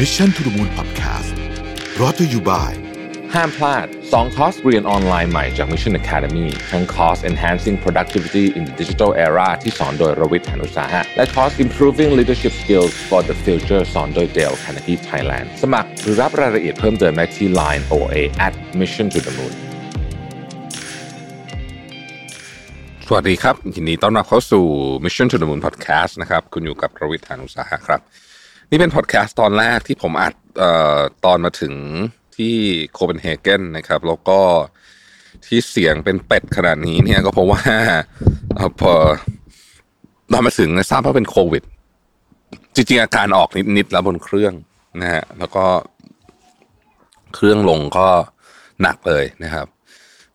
Mission to the Moon Podcast brought to you by ห้ามพลาด 2 คอร์สเรียนออนไลน์ใหม่จาก Mission Academy ทั้งคอร์ส Enhancing Productivity in the Digital Era ที่สอนโดยรวิศ หาญอุตสาหะ และคอร์ส Improving Leadership Skills for the Future สอนโดย Dale Carnegie Thailand สมัครหรือรับรายละเอียดเพิ่มเติมได้ที่ Line OA at Mission to the Moon สวัสดีครับยินดีต้อนรับเข้าสู่ Mission to the Moon Podcast นะครับ คุณอยู่กับรวิทย์านุสาหะครับ นี่เป็นพอดแคสต์ตอนแรกที่ผมอัดเอ่อตอนมาถึงที่โคเปนเฮเกนนะครับ แล้วก็ที่เสียงเป็นเป็ดขนาดนี้เนี่ยก็เพราะว่าพอตอนมาถึงนะทราบว่าเป็นโควิด จริงๆ อาการออกนิดๆแล้วบนเครื่องนะฮะแล้วก็เครื่องลงก็หนักเลยนะครับ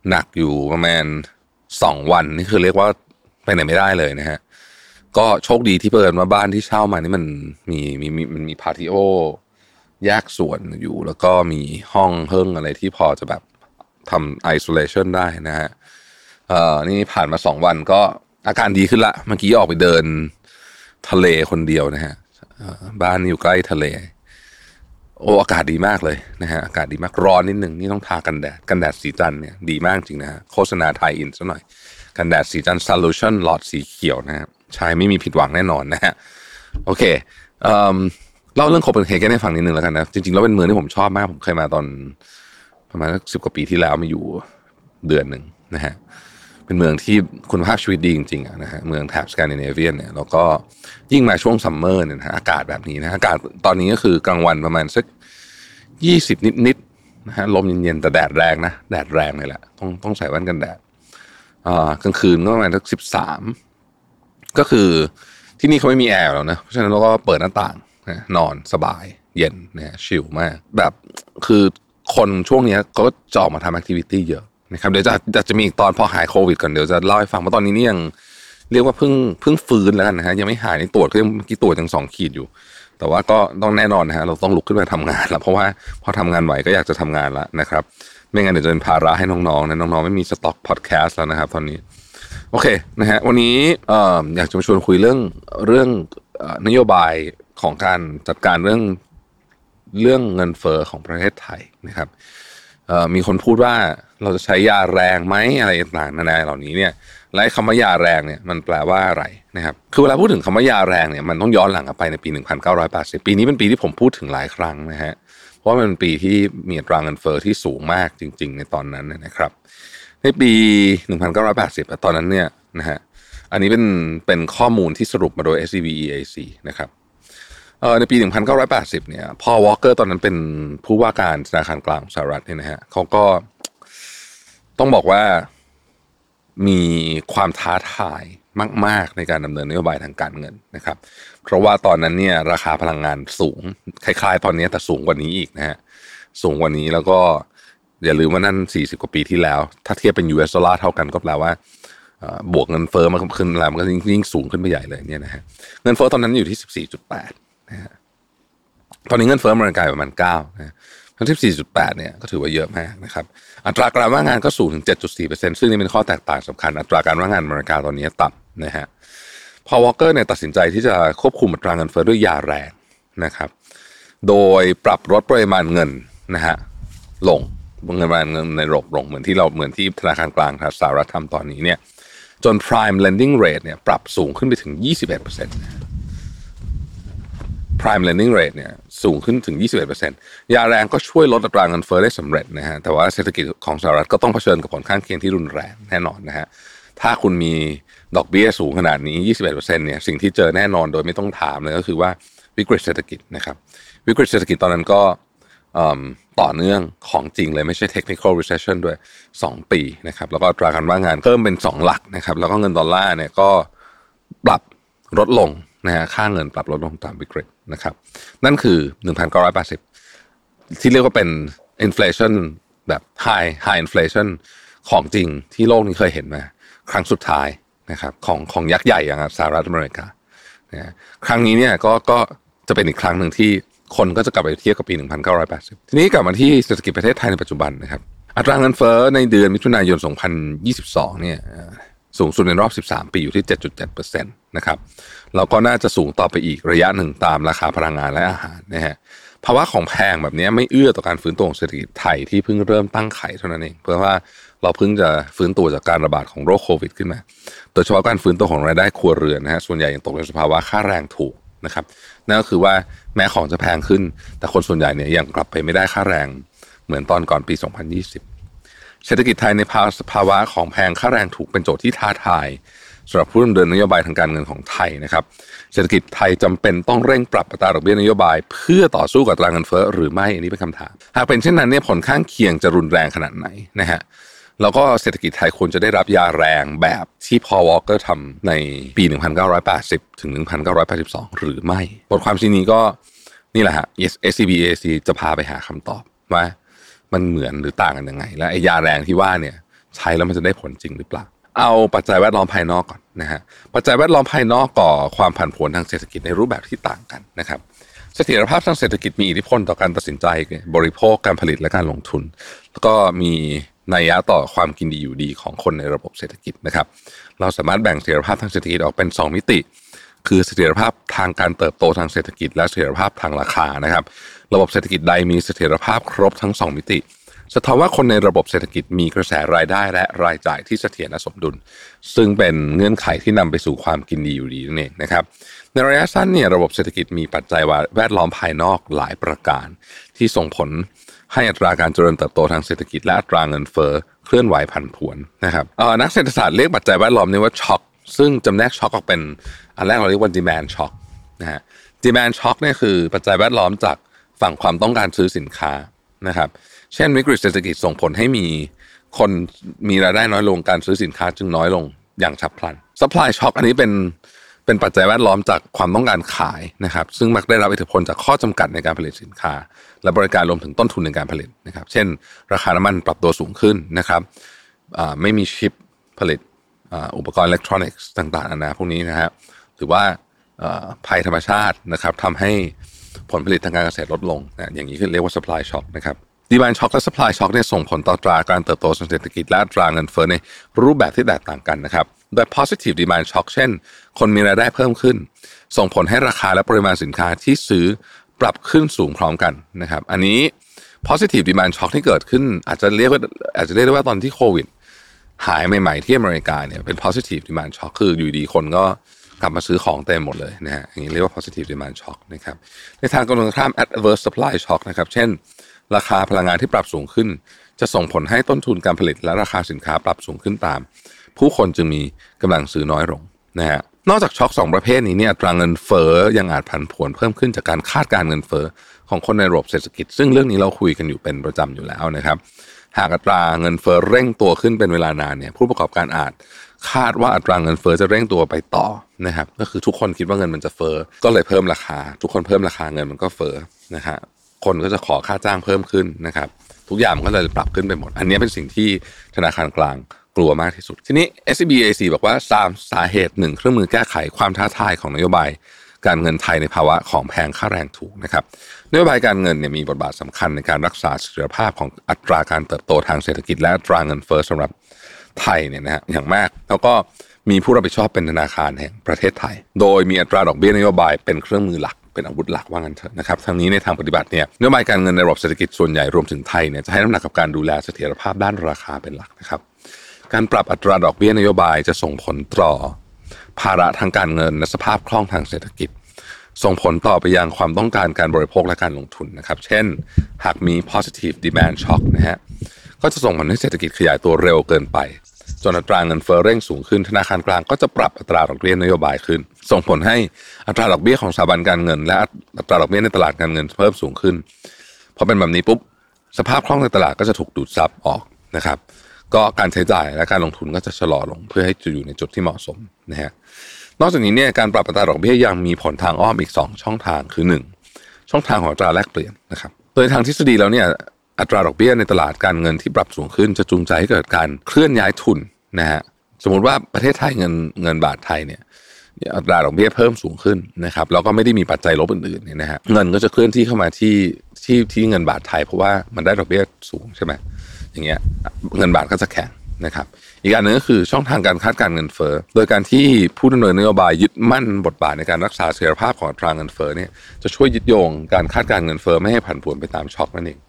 หนักอยู่ประมาณสองวันนี่คือเรียกว่าไปไหนไม่ได้เลยนะฮะ ก็โชคดีที่เปิดมาบ้านที่เช่ามานี่มันมีมีมีมันมี patio แยกส่วนอยู่ แล้วก็มีห้องเฮิ่งอะไรที่พอจะแบบทำ isolation ได้นะฮะเอ่อนี่ผ่านมาสองวันก็อาการดีขึ้นละ เมื่อกี้ออกไปเดินทะเลคนเดียวนะฮะบ้านอยู่ใกล้ทะเล โอ้อากาศดีมากเลยนะฮะอากาศดีมากร้อนนิดหนึ่งนี่ต้องทากันแดดกันแดดสีจันทร์เนี่ยดีมากจริงนะฮะโฆษณาไทยอินซะหน่อย กันแดดสีจันทร์ solution หลอดสีเขียวนะฮะ ใช้ไม่มีผิดหวังแน่นอนนะฮะโอเคเเล่าเรื่องโคเปนเฮเกนให้ฟังนิดนึงแล้วกันนะจริงๆแล้วเป็นเมืองที่ผมชอบมาก ผมเคยมาตอนประมาณสิบกว่าปีที่แล้วมาอยู่เดือนหนึ่งนะฮะเป็นเมืองที่คุณภาพชีวิตดีจริงๆนะฮะเมืองแถบสแกนดิเนเวียนเนี่ยแล้วก็ยิ่งมาช่วง summer เนี่ยนะฮะอากาศแบบนี้นะอากาศตอนนี้ก็คือกลางวันประมาณสักยี่สิบนิดๆนะฮะลมเย็นๆแต่แดดแรงนะแดดแรงเลยแหละต้องต้องใส่แว่นกันแดดอ่ากลางคืนก็ประมาณสักสิบสาม ก็คือที่นี่เขาไม่มีแอร์แล้วนะเพราะฉะนั้นเราก็เปิดหน้าต่างนอนสบายเย็นนะฮะ chill มาก แบบคือคนช่วงนี้เขาก็จะออกมาทำ activity เยอะนะครับเดี๋ยวจะจะจะมีอีกตอนพอหายโควิดก่อนเดี๋ยวจะเล่าให้ฟังเพราะตอนนี้นี่ยังเรียกว่าเพิ่งเพิ่งฟื้นแล้วกันนะฮะยังไม่หายในตรวจก็ยังมื่อกี้ตรวจยังสองขีดอยู่ แต่ว่าก็ต้องแน่นอนนะฮะเราต้องลุกขึ้นมาทำงานแล้วเพราะว่าพอทำงานไหวก็อยากจะทำงานแล้วนะครับ ไม่งั้นเดี๋ยวจะเป็นภาระให้น้องๆนะน้องๆไม่มีสต็อกพอดแคสต์แล้วนะครับ ตอนนี้ โอเคนะฮะวันนี้ออยากจะมาชวนคุยเรื่องเรื่องอนโยบายของการจัดการเรื่องเรื่องเงินเฟอ้อของประเทศไทยนะครับมีคนพูดว่าเราจะใช้ยาแรงไหมอะไรต่างๆนานาเหล่านี้เนี่ยและไอ้คำว่ายาแรงเนี่ยมันแปลว่าอะไรนะครับคือเวลาพูดถึงคำว่ายาแรงเนี่ยมันต้องย้อนหลังกลับไปในปี 1980 ปีนี้เป็นปีที่ผมพูดถึงหลายครั้งนะฮะเพราะว่ามันเป็นปีที่มีอัตราเงินเฟอ้อที่สูงมากจริง ๆ ในตอนนั้นนะครับ ในปี 1980 ตอนนั้นเนี่ยนะฮะอันนี้เป็นเป็นข้อมูลที่สรุปมาโดย SCB EAC นะครับเออในปี 1980 เนี่ยพอวอลเกอร์ตอนนั้นเป็นผู้ว่าการธนาคารกลางสหรัฐเนี่ยนะฮะเขาก็ต้องบอกว่ามีความท้าทายมาก ๆ ในการดำเนินนโยบายทางการเงินนะครับ เพราะว่าตอนนั้นเนี่ยราคาพลังงานสูง คล้าย ๆ ตอนนี้แต่สูงกว่านี้อีกนะฮะสูงกว่านี้แล้วก็ อย่าลืมว่านั่น 40 กว่าปีที่แล้ว ถ้าเทียบเป็น US ดอลลาร์เท่ากันก็แปลว่าบวกเงินเฟ้อมาขึ้นแล้วมันก็ยิ่งสูงขึ้นไปใหญ่เลยเนี่ยนะฮะเงินเฟ้อตอนนั้นอยู่ที่ 14.8นะฮะตอนนี้เงินเฟ้อมริกาประมาณ9นะทั้งที่4.8เนี่ยก็ถือว่าเยอะมากนะครับอัตราการว่างงานก็สูงถึง 7.4%ซึ่งนี่เป็นข้อแตกต่างสำคัญ อัตราการว่างงานอเมริกาตอนนี้ต่ำนะฮะพอวอลเกอร์เนี่ยตัดสินใจที่จะควบคุมอัตราเงินเฟ้อด้วยยาแรงนะครับ โดยปรับลดปริมาณเงินนะฮะลง เงินเงินในระบบลงเหมือนที่เราเหมือนที่ธนาคารกลางสหรัฐทำตอนนี้เนี่ย จน prime lending rate เนี่ยปรับสูงขึ้นไปถึง 21% prime lending rate เนี่ยสูงขึ้นถึง 21%ยาแรงก็ช่วยลดอัตราเงินเฟ้อได้สำเร็จนะฮะแต่ว่าเศรษฐกิจของสหรัฐก็ต้องเผชิญกับผลข้างเคียงที่รุนแรงแน่นอนนะฮะถ้าคุณมีดอกเบี้ยสูงขนาดนี้ 21%เนี่ยสิ่งที่เจอแน่นอนโดยไม่ต้องถามเลยก็คือว่าวิกฤตเศรษฐกิจนะครับวิกฤตเศรษฐกิจตอนนั้นก็ ต่อเนื่องของจริงเลยไม่ใช่ technical recession ด้วย 2 ปีนะครับแล้วก็ตราการว่างงานเพิ่มเป็น 2 หลักนะครับแล้วก็เงินดอลลาร์เนี่ยก็ปรับลดลงนะฮะค่าเงินปรับลดลงตามวิกฤตนะครับนั่นคือ 1980 ที่เรียกว่าเป็น inflation แบบ high high inflation ของจริงที่โลกนี้เคยเห็นมา ครั้งสุดท้ายนะครับของของยักษ์ใหญ่อย่างสหรัฐอเมริกานะครั้งนี้เนี่ยก็ก็จะเป็นอีกครั้งหนึ่งที่ คนก็จะกลับไปเทียบกับปี 1980 ทีนี้กลับมาที่เศรษฐกิจประเทศไทยในปัจจุบันนะครับ อัตราเงินเฟ้อในเดือนมิถุนายน 2022 เนี่ยสูงสุดในรอบ 13 ปีอยู่ที่ 7.7%นะครับแล้วก็น่าจะสูงต่อไปอีกระยะหนึ่งตามราคาพลังงานและอาหารนะฮะภาวะของแพงแบบนี้ไม่เอื้อต่อการฟื้นตัวของเศรษฐกิจไทยที่เพิ่งเริ่มตั้งไข่เท่านั้นเองเพราะว่าเราเพิ่งจะฟื้นตัวจากการระบาดของโรคโควิดขึ้นมา โดยเฉพาะการฟื้นตัวของรายได้ครัวเรือนนะฮะส่วนใหญ่ยังตกในสภาวะค่าแรงถูกนะครับนั่นก็คือว่าแม้ของจะแพงขึ้น แต่คนส่วนใหญ่เนี่ยยังกลับไปไม่ได้ค่าแรง เหมือนตอนก่อนปี 2020 เศรษฐกิจไทยในภาวะของแพงค่าแรงถูกเป็นโจทย์ที่ท้าทายสำหรับผู้ดำเนินนโยบายทางการเงินของไทยนะครับ เศรษฐกิจไทยจำเป็นต้องเร่งปรับอัตราดอกเบี้ยนโยบาย เพื่อต่อสู้กับอัตราเงินเฟ้อหรือไม่อันนี้เป็นคำถาม หากเป็นเช่นนั้นเนี่ยผลข้างเคียงจะรุนแรงขนาดไหนนะฮะ แล้วก็เศรษฐกิจไทยควรจะได้รับยาแรงแบบที่ Paul Volcker ทำในปี 1980 ถึง 1982 หรือไม่ บทความชิ้นนี้ก็นี่แหละฮะ SCBAC จะพาไปหาคำตอบว่ามันเหมือนหรือต่างกันยังไง และไอ้ยาแรงที่ว่าเนี่ยใช้แล้วมันจะได้ผลจริงหรือเปล่า เอาปัจจัยแวดล้อมภายนอกก่อนนะฮะปัจจัยแวดล้อมภายนอกก่อความผันผวนทางเศรษฐกิจในรูปแบบที่ต่างกันนะครับเสถียรภาพทางเศรษฐกิจมีอิทธิพลต่อการตัดสินใจ บริโภคการผลิตและการลงทุน แล้วก็มี นัยยะต่อความกินดีอยู่ดีของคนในระบบเศรษฐกิจนะครับ เราสามารถแบ่งเสถียรภาพทางเศรษฐกิจออกเป็น 2 มิติ คือเสถียรภาพทางการเติบโตทางเศรษฐกิจ และเสถียรภาพทางราคานะครับ ระบบเศรษฐกิจใดมีเสถียรภาพครบทั้ง 2 มิติสะท้อนว่าคนในระบบเศรษฐกิจมีกระแสรายได้และรายจ่ายที่เสถียรและสมดุล ซึ่งเป็นเงื่อนไขที่นำไปสู่ความกินดีอยู่ดีนั่นเองนะครับ ในระยะสั้นเนี่ยระบบเศรษฐกิจมีปัจจัยแวดล้อมภายนอกหลายประการ ที่ส่งผล ให้อัตราการเจริญเติบโตทางเศรษฐกิจและอัตราเงินเฟ้อเคลื่อนไหวผันผวนนะครับนักเศรษฐศาสตร์เรียกปัจจัยแวดล้อมนี้ว่าช็อคซึ่งจำแนกช็อคออกเป็นอันแรกเราเรียกว่า demand shock นะฮะ demand shock เนี่ยคือปัจจัยแวดล้อมจากฝั่งความต้องการซื้อสินค้านะครับเช่นวิกฤตเศรษฐกิจส่งผลให้มีคนมีรายได้น้อยลงการซื้อสินค้าจึงน้อยลงอย่างฉับพลัน supply shock อันนี้เป็นเป็นปัจจัยแวดล้อมจากความต้องการขายนะครับ ซึ่งมักได้รับอิทธิพลจากข้อจำกัดในการผลิตสินค้า และบริการรวมถึงต้นทุนในการผลิตนะครับ เช่น ราคาน้ำมันปรับตัวสูงขึ้นนะครับไม่มีชิปผลิตอุปกรณ์อิเล็กทรอนิกส์ต่างๆนะพวกนี้นะฮะหรือว่าภัยธรรมชาตินะครับทำให้ผลผลิตทางการเกษตรลดลงนะอย่างนี้เรียกว่า supply shock นะครับ demand shock และ supply shock เนี่ยส่งผลต่ออัตราการเติบโตทางเศรษฐกิจและอัตราเงินเฟ้อในรูปแบบที่แตกต่างกันนะครับโดย positive demand shock เช่น คนมีรายได้เพิ่มขึ้น ส่งผลให้ราคาและปริมาณสินค้าที่ซื้อ ปรับขึ้นสูงพร้อมกันนะครับ อันนี้ positive demand shock ที่เกิดขึ้น อาจจะเรียกว่าอาจจะเรียกได้ว่าตอนที่โควิด หายใหม่ ๆ ที่อเมริกาเนี่ยเป็น positive demand shock คืออยู่ดีคนก็กลับมาซื้อของเต็มหมดเลยนะฮะอย่างนี้เรียกว่า positive demand shock นะครับในทางกำลังข้าม adverse supply shock นะครับ เช่น ราคาพลังงานที่ปรับสูงขึ้น จะส่งผลให้ต้นทุนการผลิตและราคาสินค้าปรับสูงขึ้นตาม ผู้คนจึงมีกำลังซื้อน้อยลงนะฮะ นอกจากช็อคสองประเภทนี้เนี่ยตราเงินเฟ้อยังอาจผันผวนเพิ่มขึ้นจากการคาดการเงินเฟ้อของคนในระบบเศรษฐกิจ ซึ่งเรื่องนี้เราคุยกันอยู่เป็นประจำอยู่แล้วนะครับ หากอัตราเงินเฟ้อเร่งตัวขึ้นเป็นเวลานานเนี่ยผู้ประกอบการอาจคาดว่าอัตราเงินเฟ้อจะเร่งตัวไปต่อนะครับ ก็คือทุกคนคิดว่าเงินมันจะเฟ้อก็เลยเพิ่มราคา ทุกคนเพิ่มราคาเงินมันก็เฟ้อนะฮะคนก็จะขอค่าจ้างเพิ่มขึ้นนะครับ ทุกอย่างมันก็เลยปรับขึ้นไปหมด อันนี้เป็นสิ่งที่ธนาคารกลาง ลัวมากที่สุด ทีนี้ SBAc บอกว่าสามสาเหตุหนึ่งเครื่องมือแก้ไขความท้าทายของนโยบายการเงินไทยในภาวะของแพงค่าแรงถูกนะครับนโยบายการเงินเนี่ยมีบทบาทสำคัญในการรักษาเสถียรภาพของอัตราการเติบโตทางเศรษฐกิจ และอัตราเงินเฟ้อสำหรับไทยเนี่ยนะฮะอย่างมาก แล้วก็มีผู้รับผิดชอบเป็นธนาคารแห่งประเทศไทย โดยมีอัตราดอกเบี้ยนโยบายเป็นเครื่องมือหลักเป็นอาวุธหลักว่างันเถอะนะครับทั้งนี้ในทางปฏิบัติเนี่ยนโยบายการเงินในระบบเศรษฐกิจส่วนใหญ่รวมถึงไทยเนี่ยจะให้น้ำหนักกับการดูแลเสถียรภาพด้านราคาเป็นหลักนะครับ การปรับอัตราดอกเบี้ยนโยบายจะส่งผลต่อภาระทางการเงินและสภาพคล่องทางเศรษฐกิจ ส่งผลต่อไปยังความต้องการการบริโภคและการลงทุนนะครับ เช่น หากมี positive demand shock นะฮะก็จะส่งผลให้เศรษฐกิจขยายตัวเร็วเกินไปจนอัตราเงินเฟ้อเร่งสูงขึ้นธนาคารกลางก็จะปรับอัตราดอกเบี้ยนโยบายขึ้น ส่งผลให้อัตราดอกเบี้ยของสถาบันการเงิน และอัตราดอกเบี้ยในตลาดการเงินเพิ่มสูงขึ้นพอเป็นแบบนี้ปุ๊บสภาพคล่องในตลาดก็จะถูกดูดซับออกนะครับ ก็การใช้จ่ายและการลงทุนก็จะชะลอลง เพื่อให้จะอยู่ในจุดที่เหมาะสมนะฮะนอกจากนี้เนี่ยการปรับอัตราดอกเบี้ยยังมีผลทางอ้อมอีก 2 ช่องทางคือ 1 ช่องทางของอัตราแลกเปลี่ยนนะครับโดยทางทฤษฎีแล้วเนี่ยอัตราดอกเบี้ยในตลาดการเงินที่ปรับสูงขึ้นจะจูงใจให้เกิดการเคลื่อนย้ายทุนนะฮะสมมติว่าประเทศไทยเงินเงินบาทไทยเนี่ยอัตราดอกเบี้ยเพิ่มสูงขึ้นนะครับแล้วก็ไม่ได้มีปัจจัยลบอื่นๆเนี่ยนะฮะเงินก็จะเคลื่อนที่เข้ามาที่ที่ที่เงินบาทไทยเพราะว่ามันได้ดอกเบี้ยสูงใช่ไหม อย่างเงี้ยเงินบาทก็จะแข็งนะครับ อีกอันหนึงก็คือช่องทางการคาดการเงินเฟ้อโดยการที่ผู้ดำเนินนโยบายยึดมั่นบทบาทในการรักษาเสถียรภาพของตราเงินเฟ้อเนี่ยจะช่วยยึดโยงการคาดการเงินเฟ้อไม่ให้ผันผวนไปตามช็อคนั่นเอง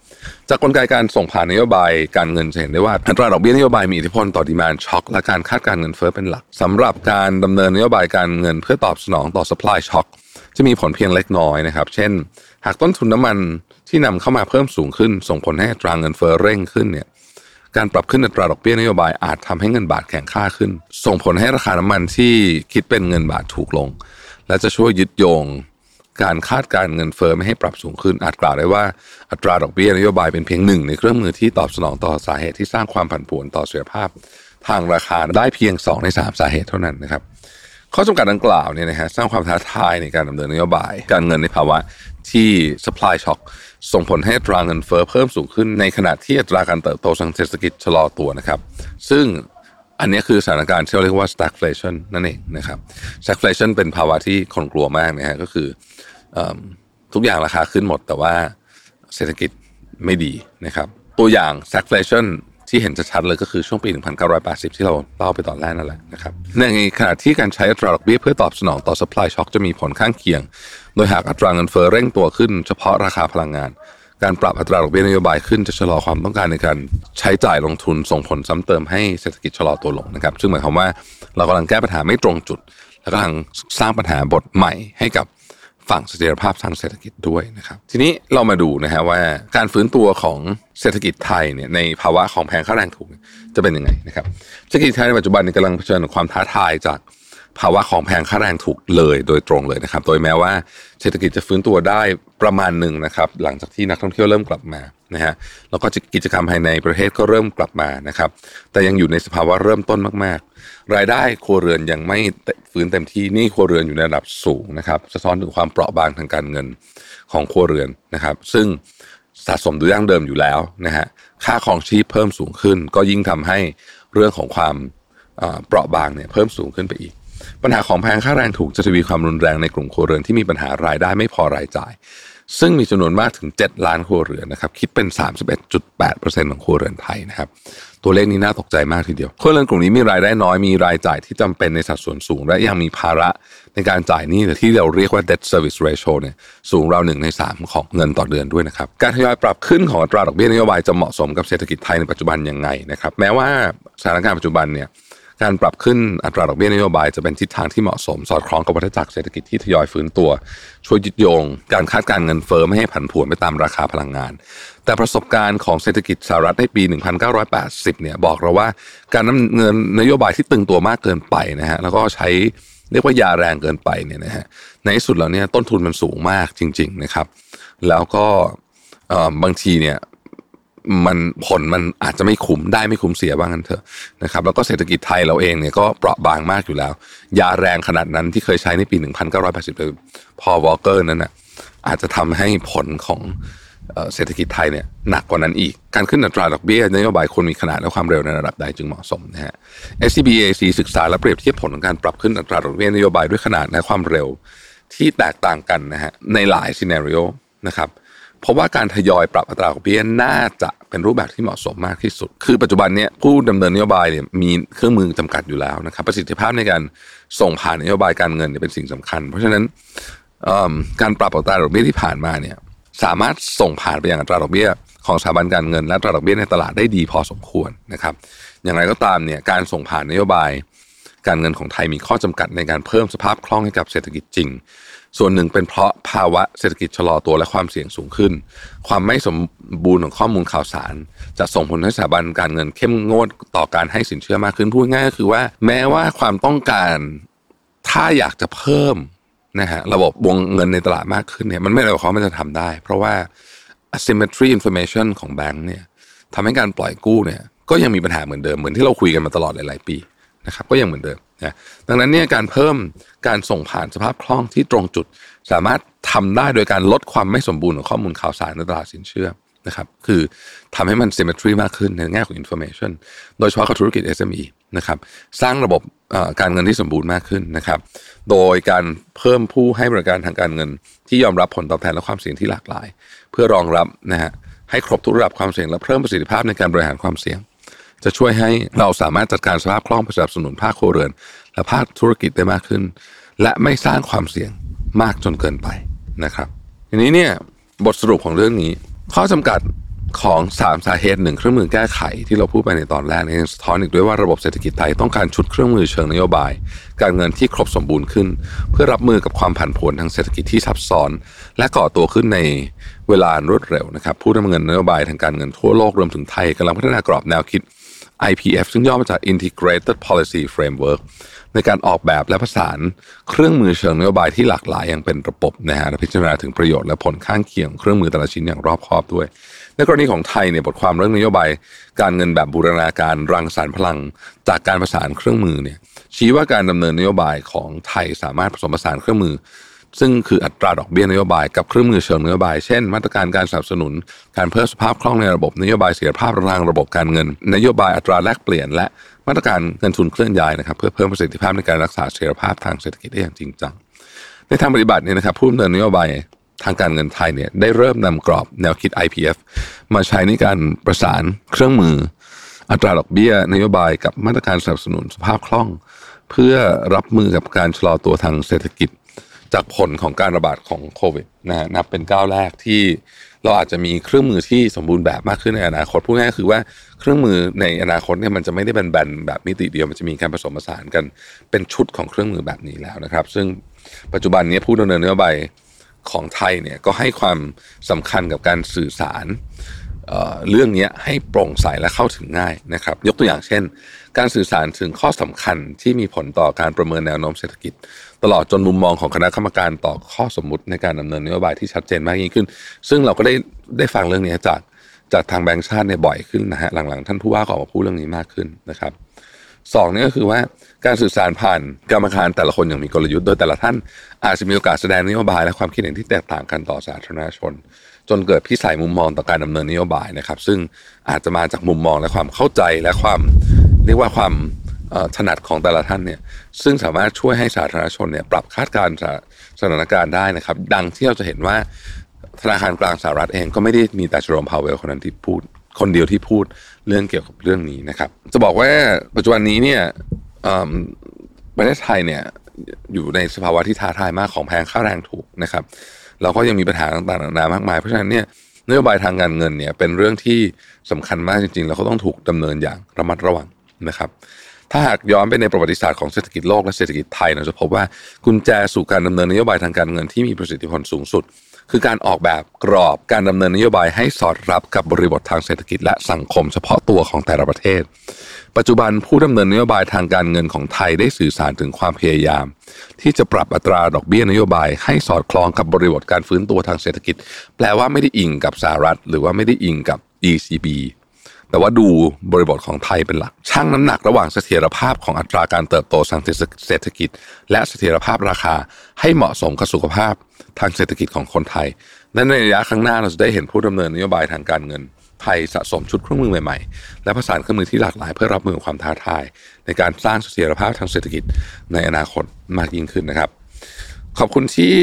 จากกลไกการส่งผ่านนโยบายการเงินจะเห็นได้ว่าอัตราดอกเบี้ยนโยบายมีอิทธิพลต่อดีมานช็อคและการคาดการเงินเฟ้อเป็นหลักสำหรับการดำเนินนโยบายการเงินเพื่อตอบสนองต่อ supply shock จะมีผลเพียงเล็กน้อยนะครับ เช่น หากต้นทุนน้ำมันที่นำเข้ามาเพิ่มสูงขึ้น ส่งผลให้ตราเงินเฟ้อเร่งขึ้นเนี่ยการปรับขึ้นอัตราดอกเบี้ยนโยบายอาจทำให้เงินบาทแข็งค่าขึ้น ส่งผลให้ราคาน้ำมันที่คิดเป็นเงินบาทถูกลง และจะช่วยยึดโยง การคาดการเงินเฟ้อไม่ให้ปรับสูงขึ้น อาจกล่าวได้ว่าอัตราดอกเบี้ยนโยบายเป็นเพียงหนึ่งในเครื่องมือที่ตอบสนองต่อสาเหตุที่สร้างความผันผวนต่อเสถียรภาพ ทางราคาได้เพียง 2 ใน 3 สาเหตุเท่านั้นนะครับข้อจำกัดดังกล่าวเนี่ยนะฮะสร้างความท้าทายในการดำเนินนโยบาย การเงินในภาวะ ที่ supply shock ส่งผลให้ตราเงินเฟ้อเพิ่มสูงขึ้นในขณะที่อัตราการเติบโตทางเศรษฐกิจชะลอตัวนะครับ ซึ่งอันนี้คือสถานการณ์ที่เราเรียกว่า stagflation นั่นเองนะครับ stagflation เป็นภาวะที่คนกลัวมากนะฮะก็คืออทุกอย่างราคาขึ้นหมดแต่ว่าเศรษฐกิจไม่ดีนะครับ ตัวอย่าง stagflation ที่เห็นชัดๆเลยก็คือช่วงปี 1980 ที่เราเล่าไปตอนแรกนั่นแหละนะครับในขณะที่การใช้อัตราดอกเบี้ยเพื่อตอบสนองต่อ supply shock จะมีผลข้างเคียง โดยหากอัตราเงินเฟ้อเร่งตัวขึ้นเฉพาะราคาพลังงาน การปรับอัตราดอกเบี้ยนโยบายขึ้นจะชะลอความต้องการในการใช้จ่ายลงทุนส่งผลซ้ำเติมให้เศรษฐกิจชะลอตัวลงนะครับ ซึ่งหมายความว่าเรากำลังแก้ปัญหาไม่ตรงจุด แล้วก็กำลังสร้างปัญหาบทใหม่ให้กับ ฝั่งเสถียรภาพทางเศรษฐกิจด้วยนะครับ ทีนี้เรามาดูนะฮะว่าการฟื้นตัวของเศรษฐกิจไทยเนี่ยในภาวะของแพงค่าแรงถูกจะเป็นยังไงนะครับเศรษฐกิจไทยในปัจจุบันนี่ยกำลังเผชิญกับความท้าทายจาก ภาวะของแพงค่าแรงถูกเลยโดยตรงเลยนะครับ โดยแม้ว่าเศรษฐกิจจะฟื้นตัวได้ประมาณหนึ่งนะครับ หลังจากที่นักท่องเที่ยวเริ่มกลับมานะฮะแล้วก็กิจกรรมภายในประเทศก็เริ่มกลับมานะครับ แต่ยังอยู่ในสภาวะเริ่มต้นมาก ๆ รายได้ครัวเรือนยังไม่ฟื้นเต็มที่นี่ครัวเรือนอยู่ในระดับสูงนะครับสะท้อนถึงความเปราะบางทางการเงินของครัวเรือนนะครับ ซึ่งสะสมดูดั้งเดิมอยู่แล้วนะฮะค่าของชีพเพิ่มสูงขึ้น ก็ยิ่งทำให้เรื่องของความเปราะบางเนี่ยเพิ่มสูงขึ้นไปอีก ปัญหาของแพงค่าแรงถูกจะทวีความรุนแรงในกลุ่มครัวเรือนที่มีปัญหารายได้ไม่พอรายจ่าย ซึ่งมีจำนวนมากถึง 7 ล้านครัวเรือนนะครับคิดเป็น 31.8%ของครัวเรือนไทยนะครับตัวเลขนี้น่าตกใจมากทีเดียวครัวเรือนกลุ่มนี้มีรายได้น้อยมีรายจ่ายที่จำเป็นในสัดส่วนสูง และยังมีภาระในการจ่ายหนี้หรือที่เราเรียกว่า debt service ratio เนี่ยสูงราวหนึ่งในสามของเงินต่อเดือนด้วยนะครับ การทยอยปรับขึ้นของอัตราดอกเบี้ยนโยบายจะเหมาะสมกับเศรษฐกิจไทยในปัจจุบันยังไงนะครับแม้ว่าสถานการณ์ปัจจุบันเนี่ย การปรับขึ้นอัตราดอกเบี้ยนโยบายจะเป็นทิศทางที่เหมาะสม สอดคล้องกับวัฏจักรเศรษฐกิจที่ทยอยฟื้นตัว ช่วยยึดโยง การคาดการเงินเฟ้อไม่ให้ผันผวนไปตามราคาพลังงาน แต่ประสบการณ์ของเศรษฐกิจสหรัฐในปี 1980 เนี่ยบอกเราว่าการนำเงินนโยบายที่ตึงตัวมากเกินไปนะฮะแล้วก็ใช้เรียกว่ายาแรงเกินไปเนี่ยนะฮะในที่สุดแล้วเนี่ยต้นทุนมันสูงมากจริง ๆนะครับ แล้วก็บางทีเนี่ย มันผลมันอาจจะไม่คุ้มได้ไม่คุ้มเสียว่างั้นเถอะนะครับแล้วก็เศรษฐกิจไทยเราเองเนี่ยก็เปราะบางมากอยู่แล้ว ยาแรงขนาดนั้นที่เคยใช้ในปี 1980เลยพอวอลเกอร์นั้นนะอาจจะทำให้ผลของเศรษฐกิจไทยเนี่ยหนักกว่านั้นอีก การขึ้นอัตราดอกเบี้ยนโยบายควรมีขนาดและความเร็วในระดับใดจึงเหมาะสมนะฮะ SBAC ศึกษาและเปรียบเทียบผลของการปรับขึ้นอัตราดอกเบี้ยนโยบายด้วยขนาดและความเร็วที่แตกต่างกันนะฮะในหลายซีนารีโอนะครับ เพราะว่าการทยอยปรับอัตราดอกเบี้ยน่าจะเป็นรูปแบบที่เหมาะสมมากที่สุด คือปัจจุบันเนี้ยผู้ดำเนินนโยบายเนี่ยมีเครื่องมือจำกัดอยู่แล้วนะครับ ประสิทธิภาพในการส่งผ่านนโยบายการเงินเนี่ยเป็นสิ่งสำคัญ เพราะฉะนั้นการปรับอัตราดอกเบี้ยที่ผ่านมาเนี่ยสามารถส่งผ่านไปยังอัตราดอกเบี้ยของสถาบันการเงินและอัตราดอกเบี้ยในตลาดได้ดีพอสมควรนะครับ อย่างไรก็ตามเนี่ยการส่งผ่านนโยบาย การเงินของไทยมีข้อจำกัดในการเพิ่มสภาพคล่องให้กับเศรษฐกิจจริง ส่วนหนึ่งเป็นเพราะภาวะเศรษฐกิจชะลอตัวและความเสี่ยงสูงขึ้น ความไม่สมบูรณ์ของข้อมูลข่าวสาร จะส่งผลให้สถาบันการเงินเข้มงวดต่อการให้สินเชื่อมากขึ้นพูดง่ายก็คือว่า แม้ว่าความต้องการถ้าอยากจะเพิ่มนะฮะระบบวงเงินในตลาดมากขึ้นเนี่ยมันไม่ได้หมายความว่ามันจะทำได้ เพราะว่า asymmetry information ของแบงก์เนี่ยทำให้การปล่อยกู้เนี่ยก็ยังมีปัญหาเหมือนเดิมเหมือนที่เราคุยกันมาตลอดหลาย ๆ ปี นะครับก็ยังเหมือนเดิมนะดังนั้นเนี่ยการเพิ่มการส่งผ่านสภาพคล่องที่ตรงจุด สามารถทำได้โดยการลดความไม่สมบูรณ์ของข้อมูลข่าวสารในตลาดสินเชื่อนะครับคือทำให้มัน symmetry มากขึ้นในแง่ของ information โดยเฉพาะกับธุรกิจ SME นะครับสร้างระบบการเงินที่สมบูรณ์มากขึ้นนะครับ โดยการเพิ่มผู้ให้บริการทางการเงิน ที่ยอมรับผลตอบแทนและความเสี่ยงที่หลากหลาย เพื่อรองรับนะฮะให้ครบทุกระดับความเสี่ยงและเพิ่มประสิทธิภาพในการบริหารความเสี่ยง จะช่วยให้เราสามารถจัดการสภาพคล่องสนับสนุนภาคครัวเรือน และภาคธุรกิจได้มากขึ้น และไม่สร้างความเสี่ยงมากจนเกินไปนะครับทีนี้เนี่ยบทสรุปของเรื่องนี้ ข้อจำกัดของสามสาเหตุหนึ่งเครื่องมือแก้ไขที่เราพูดไปในตอนแรกนี่สะท้อนอีกด้วยว่าระบบเศรษฐกิจไทยต้องการชุดเครื่องมือเชิงนโยบาย การเงินที่ครบสมบูรณ์ขึ้น เพื่อรับมือกับความผันผวนทางเศรษฐกิจที่ซับซ้อน และก่อตัวขึ้นในเวลารวดเร็วนะครับผู้ดำเนินนโยบายทางการเงินทั่วโลกรวมถึงไทยกำลังพัฒนากรอบแนวคิด IPF ซึ่งย่อมาจาก Integrated Policy Framework ในการออกแบบและผสานเครื่องมือเชิงนโยบายที่หลากหลายอย่างเป็นระบบนะฮะและพิจารณาถึงประโยชน์และผลข้างเคียงเครื่องมือแต่ละชิ้นอย่างรอบคอบด้วย ในกรณีของไทยเนี่ยบทความเรื่องนโยบาย การเงินแบบบูรณาการรังสรรค์พลัง จากการประสานเครื่องมือเนี่ยชี้ว่าการดำเนินนโยบายของไทยสามารถผสมผสานเครื่องมือ ซึ่งคืออัตราดอกเบี้ยนโยบายกับเครื่องมือเชิงนโยบาย เช่น มาตรการการสนับสนุน การเพิ่มสภาพคล่องในระบบนโยบายเสถียรภาพทางระบบการเงิน นโยบายอัตราแลกเปลี่ยน และมาตรการเงินทุนเคลื่อนย้ายนะครับเพื่อเพิ่มประสิทธิภาพในการรักษาเสถียรภาพทางเศรษฐกิจได้อย่างจริงจังในทางปฏิบัติเนี่ยนะครับผู้ดำเนินนโยบายทางการเงินไทยเนี่ยได้เริ่มนำกรอบแนวคิด IPF มาใช้ในการประสานเครื่องมือ อัตราดอกเบี้ยนโยบายกับมาตรการสนับสนุนสภาพคล่อง เพื่อรับมือกับการชะลอตัวทางเศรษฐกิจ จากผลของการระบาดของโควิดนะฮะนับเป็นก้าวแรกที่เราอาจจะมีเครื่องมือที่สมบูรณ์แบบมากขึ้นในอนาคตพูดง่ายๆคือว่าเครื่องมือในอนาคตเนี่ยมันจะไม่ได้แบนๆแบบมิติเดียวมันจะมีการผสมผสานกันเป็นชุดของเครื่องมือแบบนี้แล้วนะครับ ซึ่งปัจจุบันนี้ผู้ดำเนินนโยบายของไทยเนี่ยก็ให้ความสำคัญกับการสื่อสารเเรื่องนี้ให้โปร่งใสและเข้าถึงง่ายนะครับ ยกตัวอย่างเช่น การสื่อสารถึงข้อสำคัญที่มีผลต่อการประเมินแนวโน้มเศรษฐกิจ ตลอดจนมุมมองของคณะกรรมการต่อข้อสมมุติในการดำเนินนโยบายที่ชัดเจนมากยิ่งขึ้น ซึ่งเราก็ได้ได้ฟังเรื่องนี้จากจากทางแบงก์ชาติเนี่ยบ่อยขึ้นนะฮะหลังๆ ท่านผู้ว่าก็ออกมาพูดเรื่องนี้มากขึ้นนะครับสองนี่ก็คือว่าการสื่อสารผ่านกรรมการแต่ละคนอย่างมีกลยุทธ์โดยแต่ละท่านอาจจะมีโอกาสแสดงนโยบายและความคิดเห็นที่แตกต่างกันต่อสาธารณชน จนเกิดพิสัยมุมมองต่อการดำเนินนโยบายนะครับ ซึ่งอาจจะมาจากมุมมองและความเข้าใจและความเรียกว่าความ ถนัดของแต่ละท่านเนี่ยซึ่งสามารถช่วยให้สาธารณชนเนี่ยปรับคาดการณ์สถานการณ์ได้นะครับ ดังที่เราจะเห็นว่าธนาคารกลางสหรัฐเองก็ไม่ได้มีแต่ชโรมพาวเวลคนนั้นที่พูด คนเดียวที่พูดเรื่องเกี่ยวกับเรื่องนี้นะครับ จะบอกว่าปัจจุบันนี้เนี่ยประเทศไทยเนี่ยอยู่ในสภาวะที่ท้าทายมากของแพงค่าแรงถูกนะครับ เราก็ยังมีปัญหาต่างๆนานามากมาย เพราะฉะนั้นเนี่ยนโยบายทางการเงินเนี่ยเป็นเรื่องที่สำคัญมากจริงๆ แล้วก็ต้องถูกดำเนินอย่างระมัดระวังนะครับ ถ้าหากย้อนไปในประวัติศาสตร์ของเศรษฐกิจโลกและเศรษฐกิจไทยเราจะพบว่ากุญแจสู่การดำเนินนโยบายทางการเงินที่มีประสิทธิผลสูงสุด คือการออกแบบกรอบการดำเนินนโยบายให้สอดรับกับบริบททางเศรษฐกิจและสังคมเฉพาะตัวของแต่ละประเทศ ปัจจุบันผู้ดำเนินนโยบายทางการเงินของไทยได้สื่อสารถึงความพยายาม ที่จะปรับอัตราดอกเบี้ยนโยบาย ให้สอดคล้องกับบริบทการฟื้นตัวทางเศรษฐกิจ แปลว่าไม่ได้อิงกับสหรัฐ หรือว่าไม่ได้อิงกับ ECB แต่ว่าดูบริบทของไทยเป็นหลักชั่งน้ำหนักระหว่างเสถียรภาพของอัตราการเติบโตทางเศรษฐกิจ และเสถียรภาพราคาให้เหมาะสมกับสุขภาพทางเศรษฐกิจของคนไทยและในระยะข้างหน้าเราจะได้เห็นผู้ดำเนินนโยบายทางการเงินไทยสะสมชุดเครื่องมือใหม่ๆ และผสานเครื่องมือที่หลากหลายเพื่อรับมือความท้าทาย ในการสร้างเสถียรภาพทางเศรษฐกิจในอนาคตมากยิ่งขึ้นนะครับ ขอบคุณที่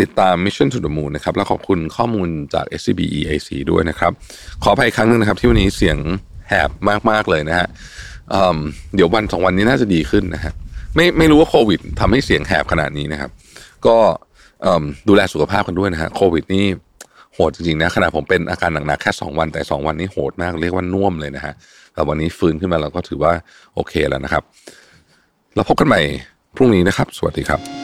ติดตาม Mission to the Moon นะครับและขอบคุณข้อมูลจาก SCB EAC ด้วยนะครับ ขออภัยครั้งนึงนะครับ ที่วันนี้เสียงแหบมาก ๆ เลยนะฮะเดี๋ยววันสองวันนี้น่าจะดีขึ้นนะฮะไม่ไม่รู้ว่าโควิดทำให้เสียงแหบขนาดนี้นะครับ ก็ดูแลสุขภาพกันด้วยนะฮะโควิดนี่โหดจริงๆนะขณะผมเป็นอาการหนักๆแค่ 2 วันแต่ 2 วันนี้โหดมากเรียกว่าน่วมเลยนะฮะแต่วันนี้ฟื้นขึ้นมาเราก็ถือว่าโอเคแล้วนะครับเราพบกันใหม่พรุ่งนี้นะครับ สวัสดีครับ